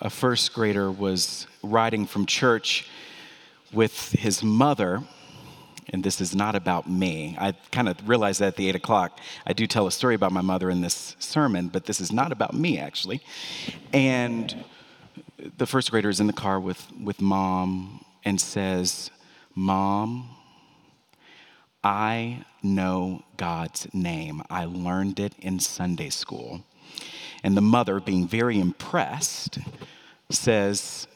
a first grader was riding from church with his mother, and this is not about me. I kind of realized that at the eight o'clock. I do tell a story about my mother in this sermon, but this is not about me, actually. And the first grader is in the car with, with mom and says, Mom, I know God's name. I learned it in Sunday school. And the mother, being very impressed, says,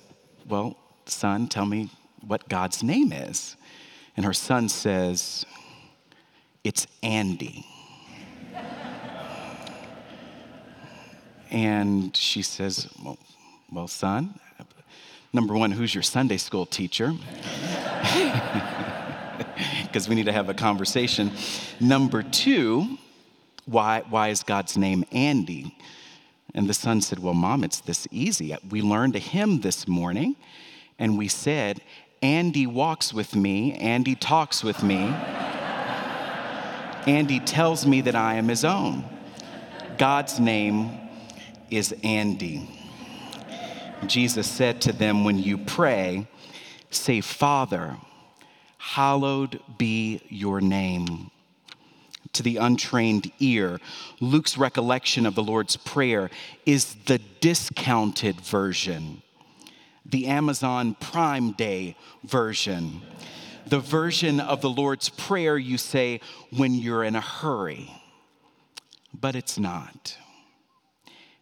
Well, son, tell me what God's name is. And her son says, It's Andy. and she says, well, well, son, number one, who's your Sunday school teacher? Because we need to have a conversation. Number two, why, why is God's name Andy? And the son said, Well, mom, it's this easy. We learned a hymn this morning, and we said, Andy walks with me, Andy talks with me, Andy tells me that I am his own. God's name is Andy. Jesus said to them, When you pray, say, Father, hallowed be your name to the untrained ear, Luke's recollection of the Lord's Prayer is the discounted version, the Amazon Prime Day version, the version of the Lord's Prayer you say when you're in a hurry. But it's not.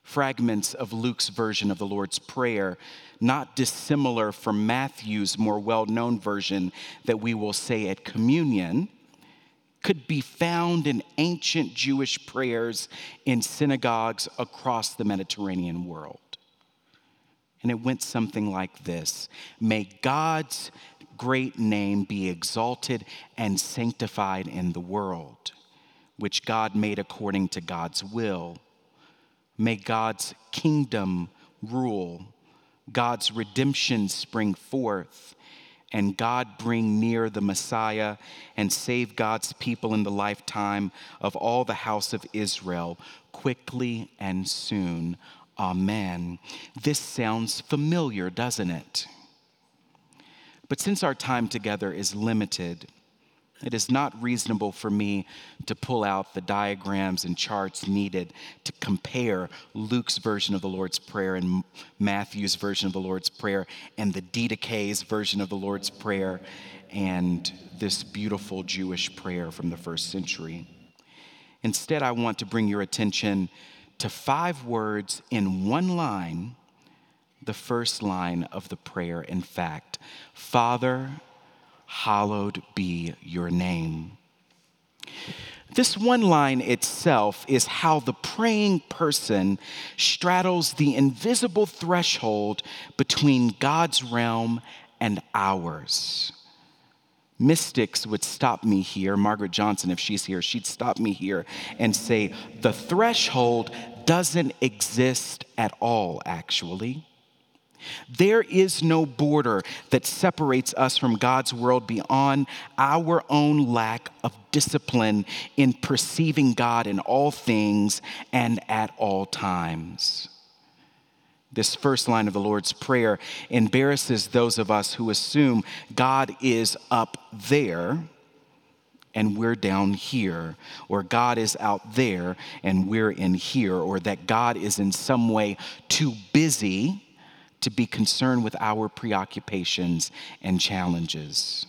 Fragments of Luke's version of the Lord's Prayer, not dissimilar from Matthew's more well known version that we will say at communion could be found in ancient Jewish prayers in synagogues across the Mediterranean world. And it went something like this May God's great name be exalted and sanctified in the world, which God made according to God's will. May God's kingdom rule, God's redemption spring forth and God bring near the Messiah and save God's people in the lifetime of all the house of Israel quickly and soon. Amen. This sounds familiar, doesn't it? But since our time together is limited, it is not reasonable for me to pull out the diagrams and charts needed to compare Luke's version of the Lord's Prayer and Matthew's version of the Lord's Prayer and the Didache's version of the Lord's Prayer and this beautiful Jewish prayer from the first century. Instead, I want to bring your attention to five words in one line, the first line of the prayer, in fact Father, hallowed be your name. This one line itself is how the praying person straddles the invisible threshold between God's realm and ours. Mystics would stop me here. Margaret Johnson, if she's here, she'd stop me here and say, the threshold doesn't exist at all, actually. There is no border that separates us from God's world beyond our own lack of discipline in perceiving God in all things and at all times. This first line of the Lord's Prayer embarrasses those of us who assume God is up there and we're down here, or God is out there and we're in here, or that God is in some way too busy to be concerned with our preoccupations and challenges.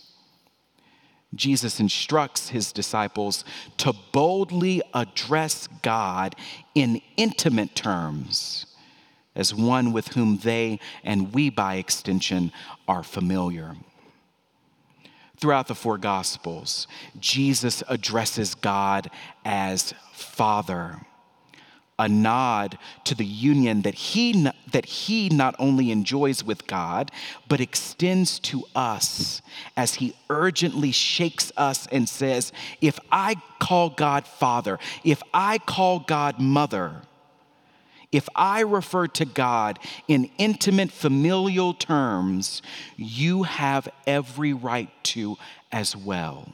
Jesus instructs his disciples to boldly address God in intimate terms as one with whom they and we, by extension, are familiar. Throughout the four Gospels, Jesus addresses God as Father a nod to the union that he, that he not only enjoys with God, but extends to us as he urgently shakes us and says, If I call God Father, if I call God Mother, if I refer to God in intimate familial terms, you have every right to as well.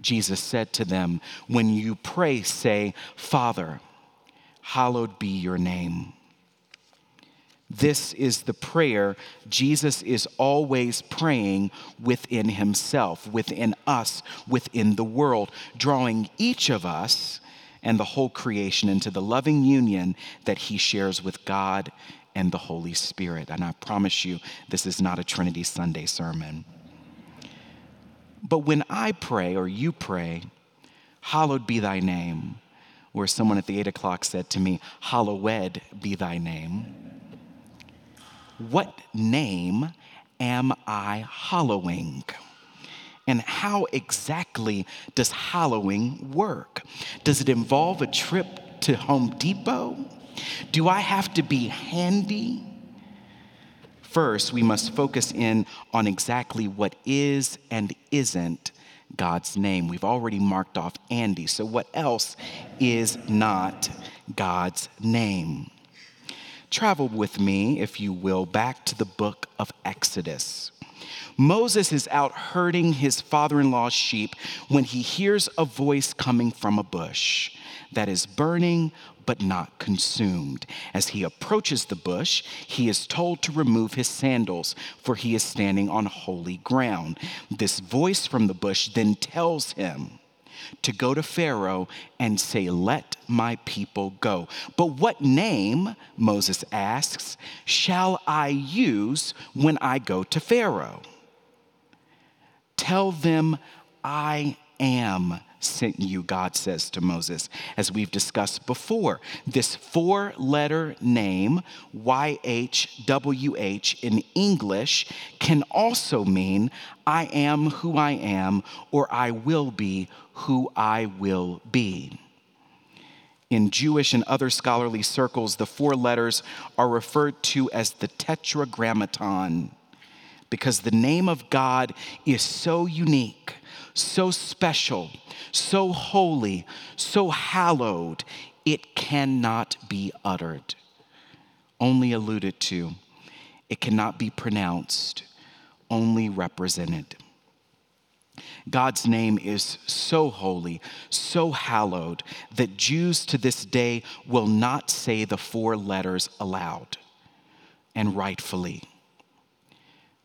Jesus said to them, When you pray, say, Father, hallowed be your name. This is the prayer Jesus is always praying within himself, within us, within the world, drawing each of us and the whole creation into the loving union that he shares with God and the Holy Spirit. And I promise you, this is not a Trinity Sunday sermon. But when I pray or you pray, hallowed be thy name, where someone at the eight o'clock said to me, hallowed be thy name. What name am I hallowing? And how exactly does hallowing work? Does it involve a trip to Home Depot? Do I have to be handy? First, we must focus in on exactly what is and isn't God's name. We've already marked off Andy, so what else is not God's name? Travel with me, if you will, back to the book of Exodus. Moses is out herding his father in law's sheep when he hears a voice coming from a bush that is burning but not consumed. As he approaches the bush, he is told to remove his sandals, for he is standing on holy ground. This voice from the bush then tells him, to go to Pharaoh and say, Let my people go. But what name, Moses asks, shall I use when I go to Pharaoh? Tell them, I am sent you, God says to Moses, as we've discussed before. This four letter name, YHWH, in English can also mean I am who I am, or I will be who I will be. In Jewish and other scholarly circles, the four letters are referred to as the Tetragrammaton because the name of God is so unique, so special, so holy, so hallowed, it cannot be uttered, only alluded to. It cannot be pronounced, only represented. God's name is so holy, so hallowed, that Jews to this day will not say the four letters aloud, and rightfully.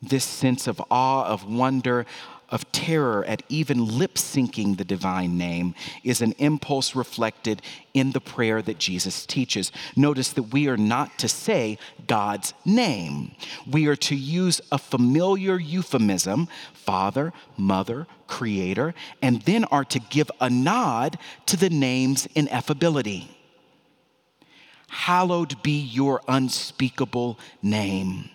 This sense of awe, of wonder, of terror at even lip syncing the divine name is an impulse reflected in the prayer that Jesus teaches. Notice that we are not to say God's name, we are to use a familiar euphemism Father, Mother, Creator, and then are to give a nod to the name's ineffability. Hallowed be your unspeakable name.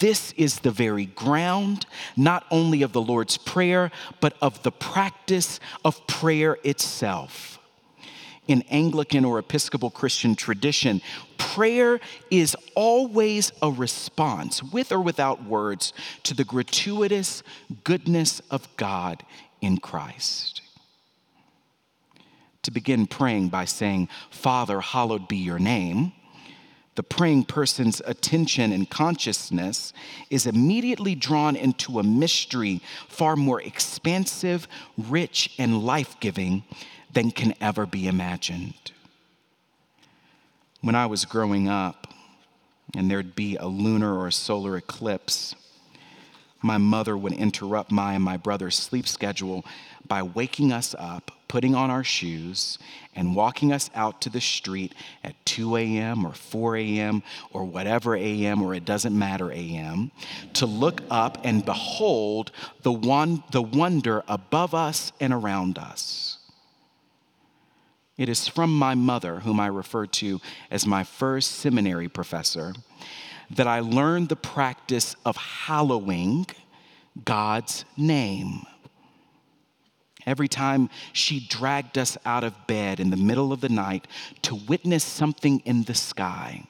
This is the very ground, not only of the Lord's Prayer, but of the practice of prayer itself. In Anglican or Episcopal Christian tradition, prayer is always a response, with or without words, to the gratuitous goodness of God in Christ. To begin praying by saying, Father, hallowed be your name the praying person's attention and consciousness is immediately drawn into a mystery far more expansive, rich, and life giving than can ever be imagined. When I was growing up, and there'd be a lunar or a solar eclipse, my mother would interrupt my and my brother's sleep schedule by waking us up, putting on our shoes, and walking us out to the street at 2 a.m. or 4 a.m. or whatever a.m. or it doesn't matter a.m. to look up and behold the, one, the wonder above us and around us. It is from my mother, whom I refer to as my first seminary professor, that I learned the practice of hallowing God's name. Every time she dragged us out of bed in the middle of the night to witness something in the sky,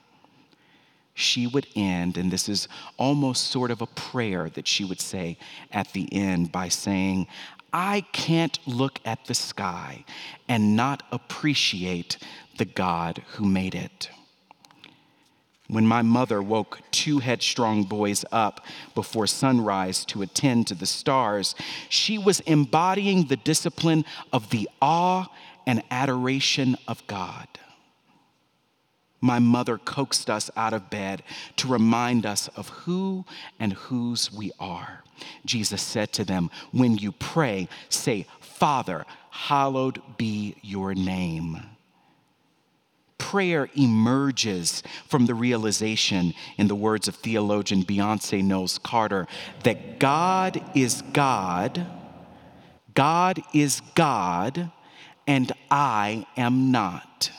she would end, and this is almost sort of a prayer that she would say at the end by saying, I can't look at the sky and not appreciate the God who made it when my mother woke two headstrong boys up before sunrise to attend to the stars, she was embodying the discipline of the awe and adoration of God. my mother coaxed us out of bed to remind us of who and whose we are. Jesus said to them, When you pray, say, Father, hallowed be your name. Prayer emerges from the realization, in the words of theologian Beyonce Knowles Carter, that God is God, God is God, and I am not.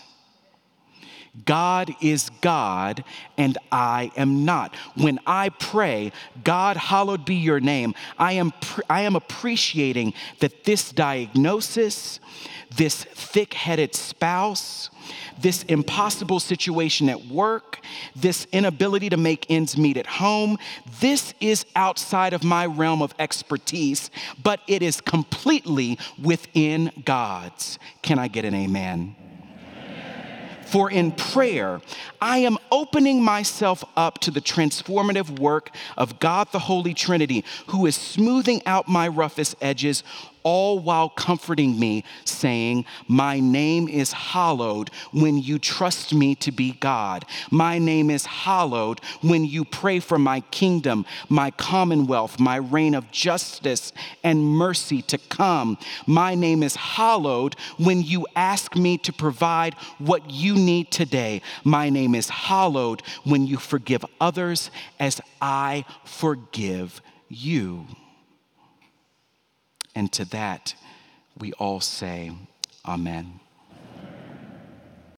God is God and I am not. When I pray, God, hallowed be your name, I am, I am appreciating that this diagnosis, this thick headed spouse, this impossible situation at work, this inability to make ends meet at home, this is outside of my realm of expertise, but it is completely within God's. Can I get an amen? For in prayer, I am opening myself up to the transformative work of God the Holy Trinity, who is smoothing out my roughest edges all while comforting me, saying, My name is hallowed when you trust me to be God. My name is hallowed when you pray for my kingdom, my commonwealth, my reign of justice and mercy to come. My name is hallowed when you ask me to provide what you need today. My name is hallowed when you forgive others as I forgive you. And to that, we all say, Amen.